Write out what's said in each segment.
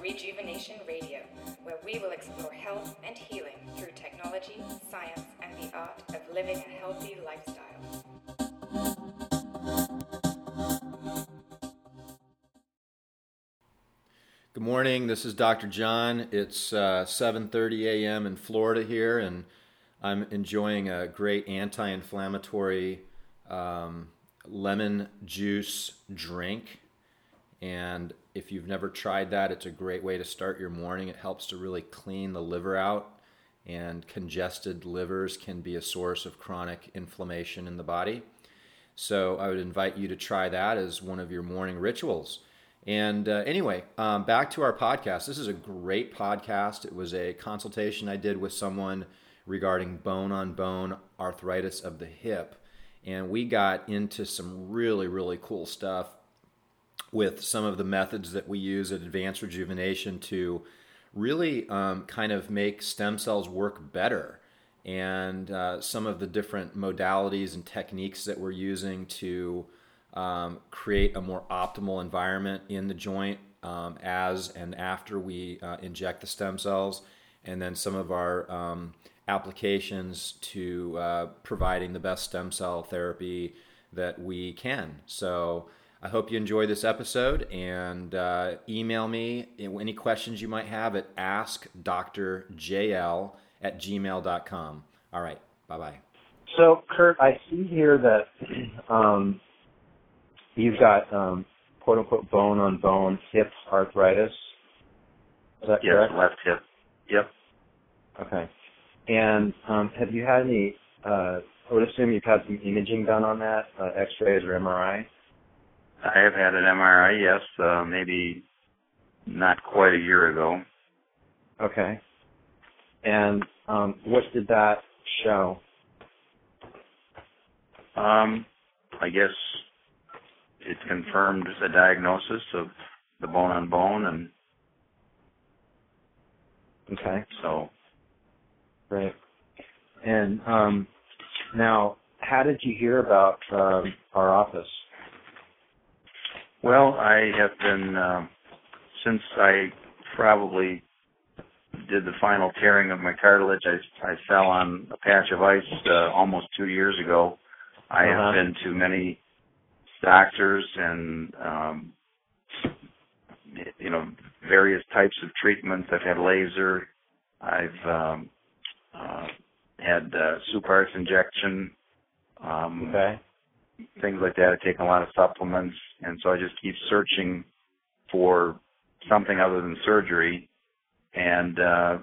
Rejuvenation Radio, where we will explore health and healing through technology, science, and the art of living a healthy lifestyle. Good morning. This is Dr. John. It's uh, 7:30 a.m. in Florida here, and I'm enjoying a great anti-inflammatory um, lemon juice drink. And if you've never tried that, it's a great way to start your morning. It helps to really clean the liver out, and congested livers can be a source of chronic inflammation in the body. So I would invite you to try that as one of your morning rituals. And uh, anyway, um, back to our podcast. This is a great podcast. It was a consultation I did with someone regarding bone on bone arthritis of the hip. And we got into some really, really cool stuff with some of the methods that we use at Advanced Rejuvenation to really um, kind of make stem cells work better. And uh, some of the different modalities and techniques that we're using to um, create a more optimal environment in the joint um, as and after we uh, inject the stem cells, and then some of our um, applications to uh, providing the best stem cell therapy that we can. So I hope you enjoy this episode and uh, email me any questions you might have at askdrjl at gmail.com. All right, bye bye. So, Kurt, I see here that um, you've got um, quote unquote bone on bone hip arthritis. Is that yes, correct? left hip. Yep. Okay. And um, have you had any? Uh, I would assume you've had some imaging done on that, uh, X-rays or MRI. I have had an MRI, yes, uh, maybe not quite a year ago. Okay. And um, what did that show? Um, I guess it confirmed the diagnosis of the bone on bone, and Okay, so great. And um, now, how did you hear about um, our office? Well, I have been uh, since I probably did the final tearing of my cartilage. I I fell on a patch of ice uh, almost two years ago. I Uh-huh. have been to many doctors and um, you know various types of treatments. I've had laser. I've um, uh, had uh, Supartz injection. Um, Okay. Things like that. I take a lot of supplements, and so I just keep searching for something other than surgery. And uh,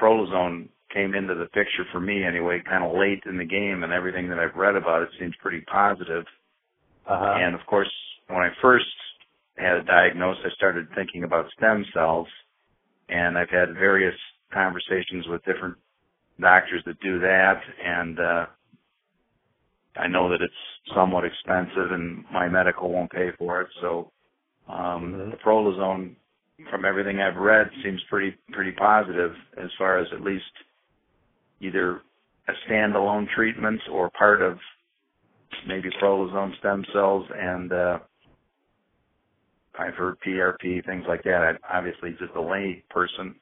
Prolozone came into the picture for me anyway, kind of late in the game, and everything that I've read about it seems pretty positive. Uh-huh. And of course, when I first had a diagnosis, I started thinking about stem cells, and I've had various conversations with different doctors that do that, and uh, I know that it's somewhat expensive, and my medical won't pay for it. So, um, Mhm. the Prolozone, from everything I've read, seems pretty pretty positive as far as at least either a standalone treatment or part of maybe Prolozone stem cells and uh, I've heard PRP, things like that. I, obviously, just a lay person,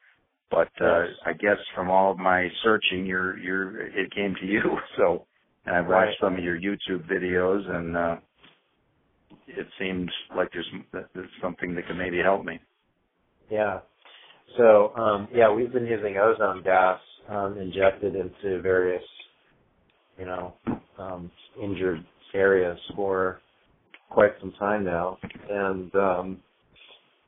but uh, Yes. I guess from all of my searching, you're you're it came to you. So, and I've watched Right. some of your YouTube videos, and uh, it seems like there's there's something that can maybe help me. Yeah. So, um, yeah, we've been using ozone gas um, injected into various, you know, um, injured areas for quite some time now. And, um,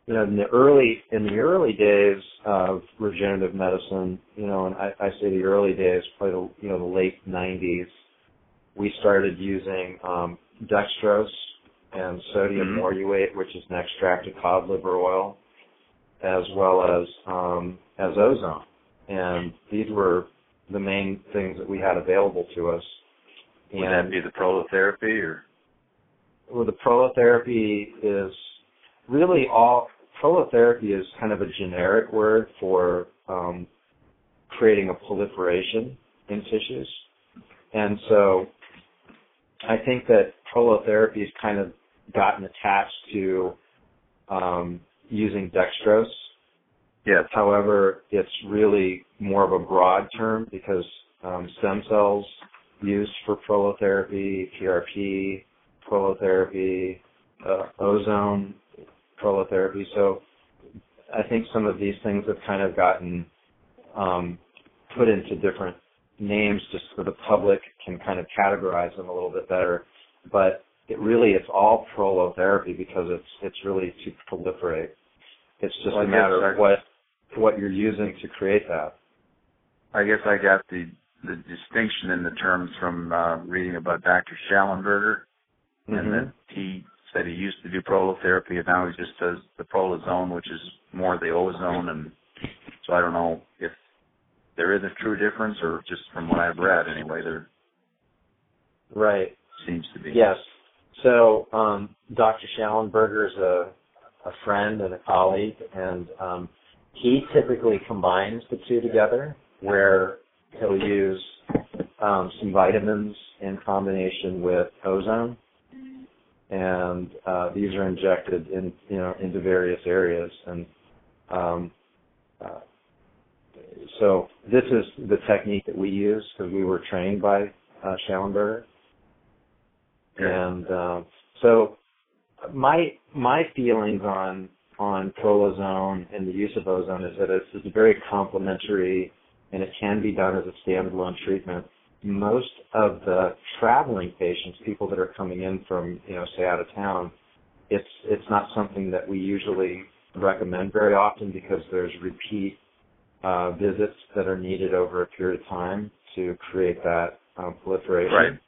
you know, in the early in the early days of regenerative medicine, you know, and I, I say the early days, probably the, you know the late '90s, we started using um, dextrose and sodium Mhm. morrhuate, which is an extract of cod liver oil, as well as um, as ozone. And these were the main things that we had available to us. Would and that be the prolotherapy or? well, the prolotherapy is really all prolotherapy is kind of a generic word for um, creating a proliferation in tissues, and so I think that prolotherapy has kind of gotten attached to um, using dextrose Yes. However, it's really more of a broad term because um, stem cells used for prolotherapy, PRP, prolotherapy, uh, ozone prolotherapy. So I think some of these things have kind of gotten um, put into different names just so the public can kind of categorize them a little bit better. But it really it's all prolotherapy because it's it's really to proliferate. It's just Well, a matter of what what you're using to create that. I guess I got the the distinction in the terms from uh, reading about Dr. Shallenberger, and Mhm. that he said he used to do prolotherapy, and now he just does the prolozone, which is more the ozone. And so I don't know if there is a true difference, or just from what I've read anyway, there Right. seems to be. Yes. So um, Dr. Shallenberger is a, a friend and a colleague, and um, he typically combines the two together, where he'll use um, some vitamins in combination with ozone, and uh, these are injected in you know into various areas, and um, uh, so this is the technique that we use because we were trained by uh, Shallenberger. And uh, so my my feelings on on prolozone and the use of ozone is that it's, it's very complementary and it can be done as a standalone treatment. Most of the traveling patients, people that are coming in from you know say out of town, it's it's not something that we usually recommend very often because there's repeat uh, visits that are needed over a period of time to create that um, proliferation. Right.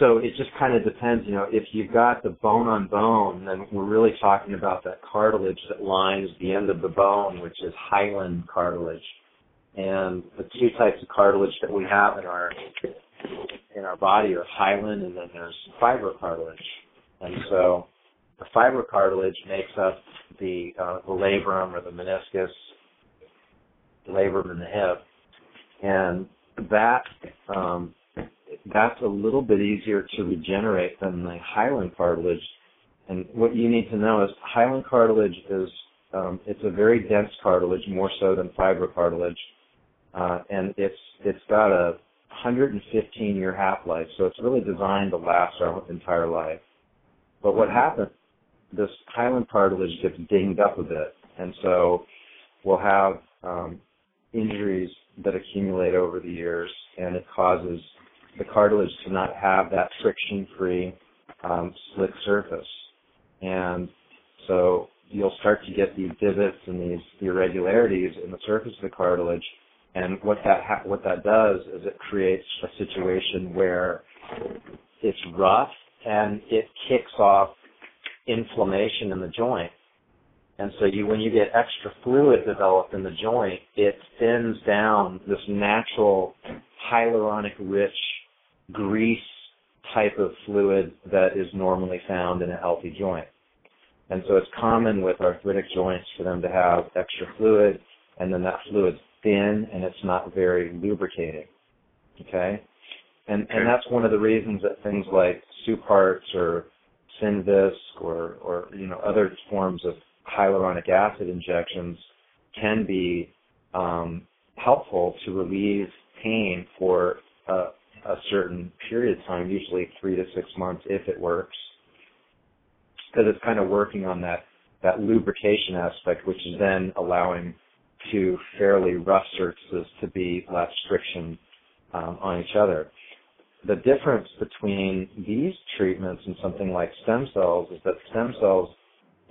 So it just kind of depends, you know, if you've got the bone on bone, then we're really talking about that cartilage that lines the end of the bone, which is hyaline cartilage. And the two types of cartilage that we have in our in our body are hyaline and then there's fibrocartilage. And so the fibrocartilage makes up the uh, the labrum or the meniscus, labrum in the hip. And that um, that's a little bit easier to regenerate than the hyaline cartilage. And what you need to know is hyaline cartilage is um, it's a very dense cartilage, more so than fibrocartilage, uh, and it's it's got a 115 year half life, so it's really designed to last our entire life. But what happens? This hyaline cartilage gets dinged up a bit, and so we'll have um, injuries that accumulate over the years, and it causes the cartilage to not have that friction-free um, slick surface, and so you'll start to get these divots and these irregularities in the surface of the cartilage. And what that ha- what that does is it creates a situation where it's rough and it kicks off inflammation in the joint. And so you, when you get extra fluid developed in the joint, it thins down this natural hyaluronic rich grease type of fluid that is normally found in a healthy joint. And so it's common with arthritic joints for them to have extra fluid and then that fluid's thin and it's not very lubricating. Okay? And Okay. and that's one of the reasons that things like Supartz or Synvisc or or you know other forms of hyaluronic acid injections can be um, helpful to relieve pain for a, a certain period of time, usually three to six months if it works, because it's kind of working on that that lubrication aspect, which is then allowing to fairly rough surfaces to be less friction um, on each other. The difference between these treatments and something like stem cells is that stem cells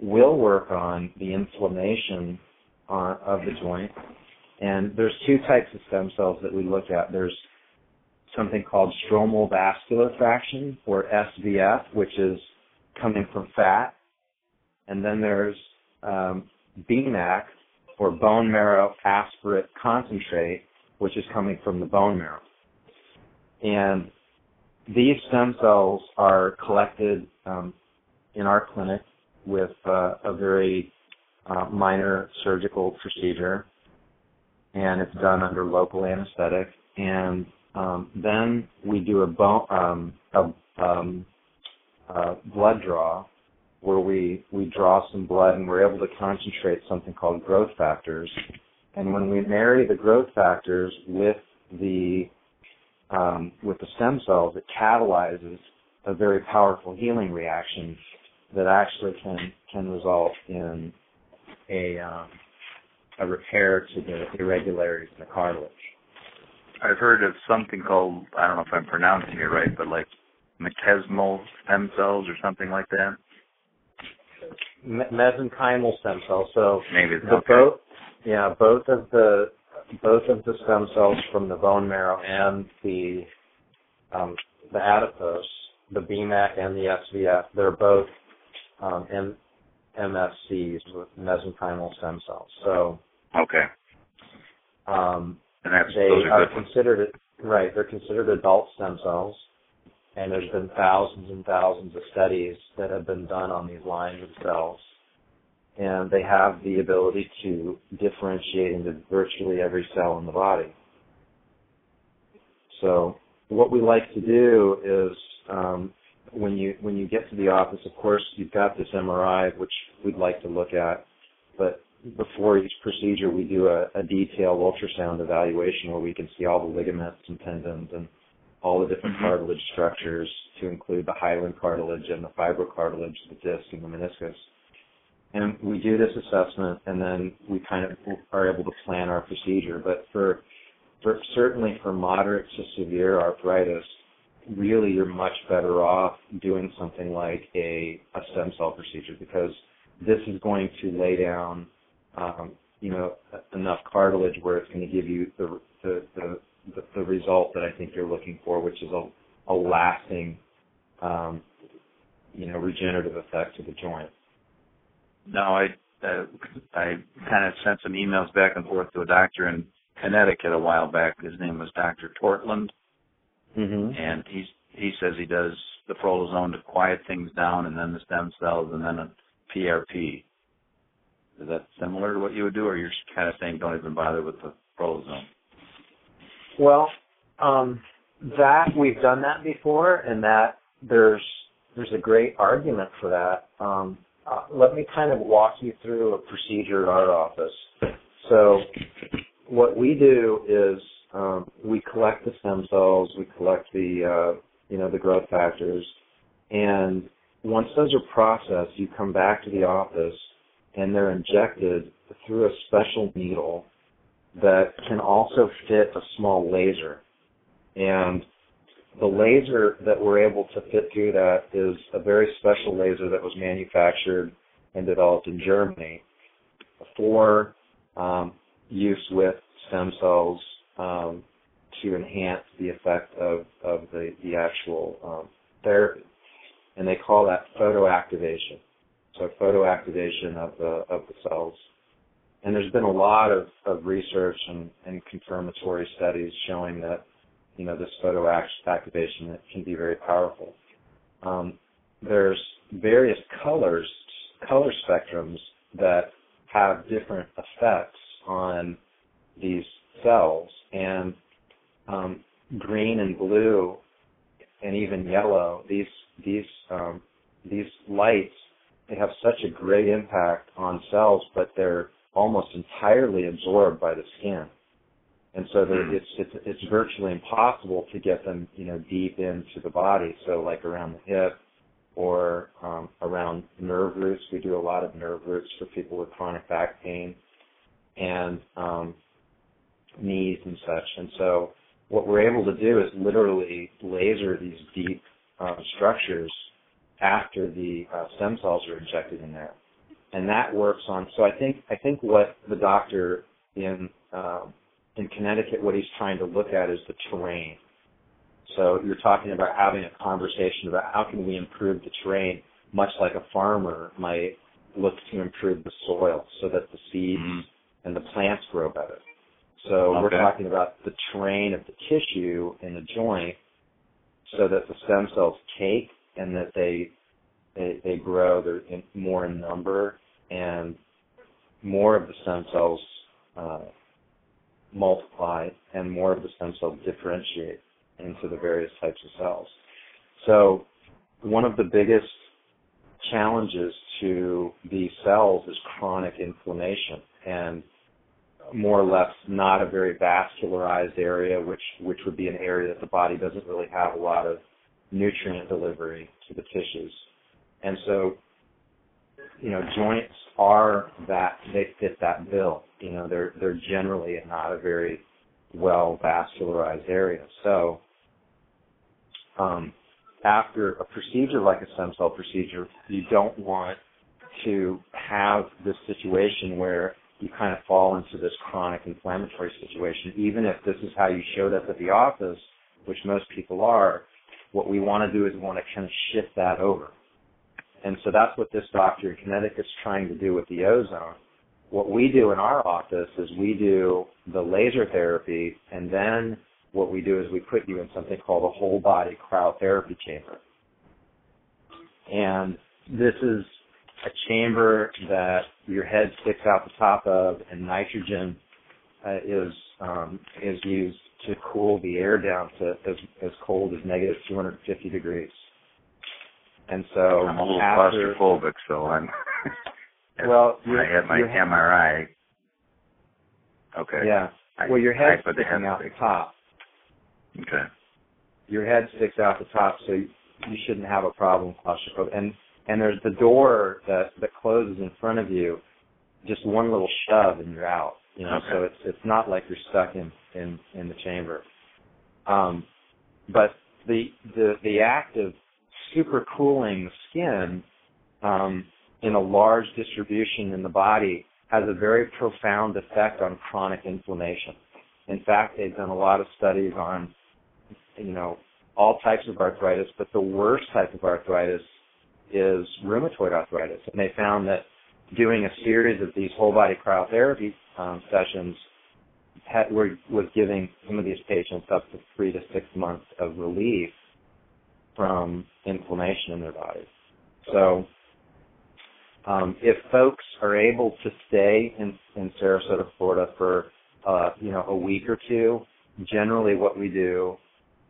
will work on the inflammation on, of the joint. And there's two types of stem cells that we look at. There's something called stromal vascular fraction, or SVF, which is coming from fat. And then there's um, BMAC, or bone marrow aspirate concentrate, which is coming from the bone marrow. And these stem cells are collected um, in our clinic with uh, a very uh, minor surgical procedure, and it's done under local anesthetic. And um, then we do a bone um, a um, uh, blood draw, where we, we draw some blood and we're able to concentrate something called growth factors. And when we marry the growth factors with the um, with the stem cells, it catalyzes a very powerful healing reaction that actually can can result in a um, a repair to the irregularities in the cartilage. I've heard of something called I don't know if I'm pronouncing it right, but like mesenchymal stem cells or something like that. Me- mesenchymal stem cells. So Maybe the okay. both, yeah, both of the both of the stem cells from the bone marrow and the um, the adipose, the BMAC and the SVF, they're both um, M- MSCs with mesenchymal stem cells. So Okay, um, and that's they those are are good considered right. They're considered adult stem cells, and there's been thousands and thousands of studies that have been done on these lines of cells, and they have the ability to differentiate into virtually every cell in the body. So what we like to do is um, when you when you get to the office, of course, you've got this MRI which we'd like to look at, but before each procedure, we do a, a detailed ultrasound evaluation where we can see all the ligaments and tendons and all the different Mhm. cartilage structures to include the hyaline cartilage and the fibrocartilage, the disc and the meniscus. And we do this assessment and then we kind of are able to plan our procedure. But for, for certainly for moderate to severe arthritis, really you're much better off doing something like a, a stem cell procedure because this is going to lay down um, you know, enough cartilage where it's going to give you the, the the the, the result that I think you're looking for, which is a a lasting, um, you know, regenerative effect to the joint. No, I uh, I kind of sent some emails back and forth to a doctor in Connecticut a while back. His name was Dr. Tortland, Mm-hmm. and he's he says he does the prolozone to quiet things down, and then the stem cells, and then a PRP. Is that similar to what you would do, or you're kind of saying don't even bother with the prolozone? Well, um, that we've done that before, and that there's there's a great argument for that. Um, uh, let me kind of walk you through a procedure at our office. So, what we do is um, we collect the stem cells, we collect the uh, you know the growth factors, and once those are processed, you come back to the office, and they're injected through a special needle that can also fit a small laser. And the laser that we're able to fit through that is a very special laser that was manufactured and developed in Germany for um, use with stem cells um, to enhance the effect of, of the, the actual um, therapy. And they call that photoactivation. So photoactivation of the of the cells. And there's been a lot of, of research and, and confirmatory studies showing that, you know, this photo act- activation that can be very powerful. Um, there's various colors, color spectrums that have different effects on these cells, and um, green and blue, and even yellow. These these um, these lights they have such a great impact on cells, but they're almost entirely absorbed by the skin. And so Hmm. it's, it's it's virtually impossible to get them, you know, deep into the body. So like around the hip or um, around nerve roots. We do a lot of nerve roots for people with chronic back pain and um, knees and such. And so what we're able to do is literally laser these deep uh, structures after the uh, stem cells are injected in there, and that works on. So I think I think what the doctor in um, in Connecticut, what he's trying to look at is the terrain. So you're talking about having a conversation about how can we improve the terrain, much like a farmer might look to improve the soil so that the seeds Mhm. and the plants grow better. So we're talking about the terrain of the tissue in the joint so that the stem cells take and that they they, they grow. They're in, more in number and more of the stem cells uh, multiply and more of the stem cells differentiate into the various types of cells. So one of the biggest challenges to these cells is chronic inflammation. And more or less not a very vascularized area, which which would be an area that the body doesn't really have a lot of nutrient delivery to the tissues. And so, you know, joints are that they fit that bill. You know, they're they're generally not a very well vascularized area. So, um, after a procedure like a stem cell procedure, you don't want to have this situation where you kind of fall into this chronic inflammatory situation. Even if this is how you showed up at the office, which most people are, what we want to do is we want to kind of shift that over. And so that's what this doctor in Connecticut is trying to do with the ozone. What we do in our office is we do the laser therapy, and then what we do is we put you in something called a whole body cryotherapy chamber. And this is a chamber that your head sticks out the top of, and nitrogen uh, is um, is used to cool the air down to as, as cold as negative 250 degrees. And so I'm a little after, claustrophobic, so I'm. well, I had my MRI. Okay. Yeah. I, well, your head's the sticking head out the top. Okay. Your head sticks out the top, so you, you shouldn't have a problem claustrophobia. And and there's the door that that closes in front of you. Just one little shove and you're out. You know, Okay. so it's it's not like you're stuck in in in the chamber. Um, but the the the act of super cooling the skin um, in a large distribution in the body has a very profound effect on chronic inflammation. In fact, they've done a lot of studies on, you know, all types of arthritis, but the worst type of arthritis is rheumatoid arthritis. And they found that doing a series of these whole body cryotherapy um, sessions had, were, was giving some of these patients up to three to six months of relief from inflammation in their bodies. So, um, if folks are able to stay in, in Sarasota, Florida for uh, you know a week or two, generally what we do,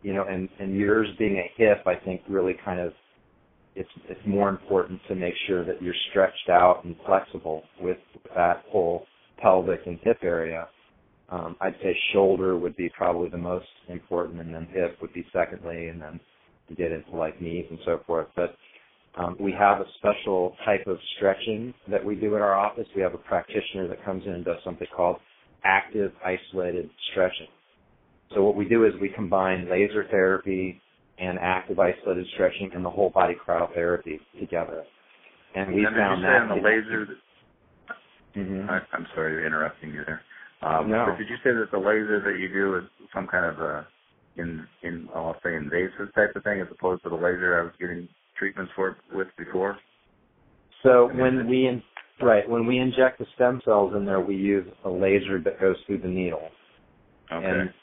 you know, and, and yours being a hip, I think really kind of it's it's more important to make sure that you're stretched out and flexible with that whole pelvic and hip area. Um, I'd say shoulder would be probably the most important, and then hip would be secondly, and then get into like knees and so forth. But um, we have a special type of stretching that we do in our office. We have a practitioner that comes in and does something called active isolated stretching. So what we do is we combine laser therapy and active isolated stretching and the whole body cryotherapy together. And we And found that the laser? Mhm. I, I'm sorry interrupting you there. Um, No. But did you say that the laser that you do is some kind of a in in I'll say invasive type of thing as opposed to the laser I was getting treatments for with before? So when we in, right when we inject the stem cells in there, we use a laser that goes through the needle, Okay. and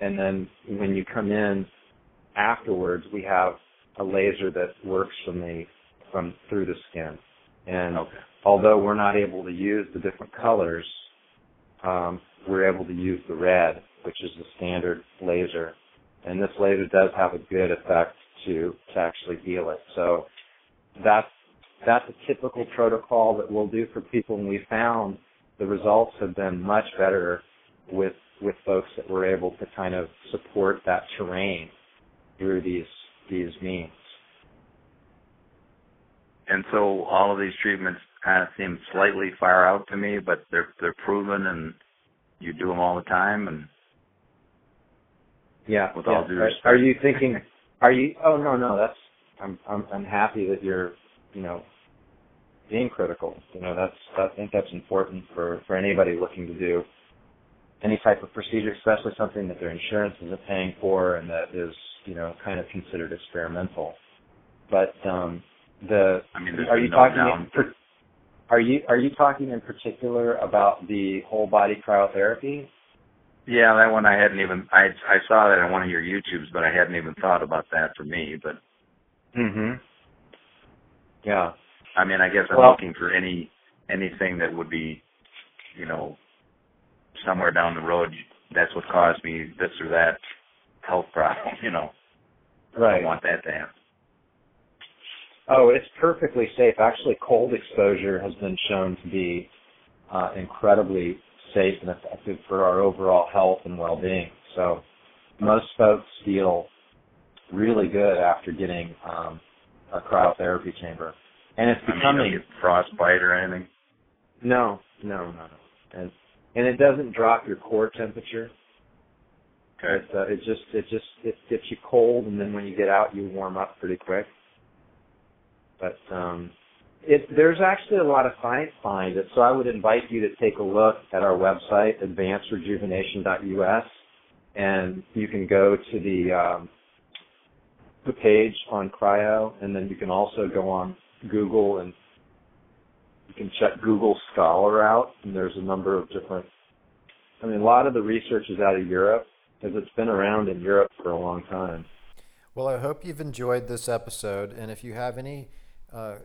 and then when you come in afterwards, we have a laser that works from the from through the skin. And okay. although we're not able to use the different colors, um, we're able to use the red, which is the standard laser. And this laser does have a good effect to to actually heal it. So that's that's a typical protocol that we'll do for people, and we found the results have been much better with with folks that were able to kind of support that terrain through these these means. And so all of these treatments kind of seem slightly far out to me, but they're they're proven and you do them all the time and Yeah. With yeah. all due Are- respect. Are you thinking? Are you? Oh no, no. That's. I'm. I'm. I'm happy that you're. You know, being critical. You know, that's. I think that's important for for anybody looking to do any type of procedure, especially something that their insurance isn't paying for and that is, you know, kind of considered experimental. But um the I mean are you talking in, per- are you are you talking in particular about the whole body cryotherapy? Yeah, that one I hadn't even I I saw that on one of your YouTubes, but I hadn't even thought about that for me. But Mhm. Yeah. I mean, I guess I'm Well- looking for any anything that would be, you know, somewhere down the road. That's what caused me this or that health problem. You know, I Right. don't want that to happen. Oh, it's perfectly safe. Actually, cold exposure has been shown to be uh, incredibly safe and effective for our overall health and well-being. So most folks feel really good after getting um, a cryotherapy chamber, and it's I mean, becoming don't get frostbite or anything. no, no, no, no, and and it doesn't drop your core temperature. Okay. It's, uh, it just it just it gets you cold, and then when you get out, you warm up pretty quick. But um, it there's actually a lot of science behind it, so I would invite you to take a look at our website, advancedrejuvenation.us, and you can go to the um, the page on cryo, and then you can also go on Google and you can check Google Scholar out, and there's a number of different. I mean, a lot of the research is out of Europe because it's been around in Europe for a long time. Well, I hope you've enjoyed this episode, and if you have any uh,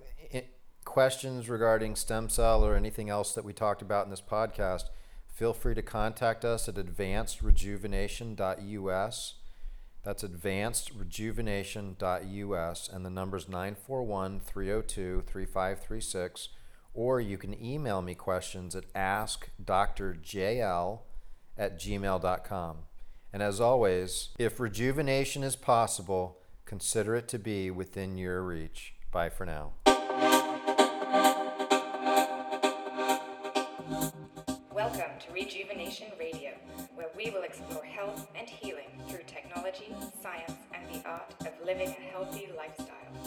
questions regarding stem cell or anything else that we talked about in this podcast, feel free to contact us at advancedrejuvenation.us. That's advancedrejuvenation.us, and the number's 941 302 3536. Or you can email me questions at askdrjl at gmail.com. And as always, if rejuvenation is possible, consider it to be within your reach. Bye for now. Welcome to Rejuvenation Radio, where we will explore health and healing through technology, science, and the art of living a healthy lifestyle.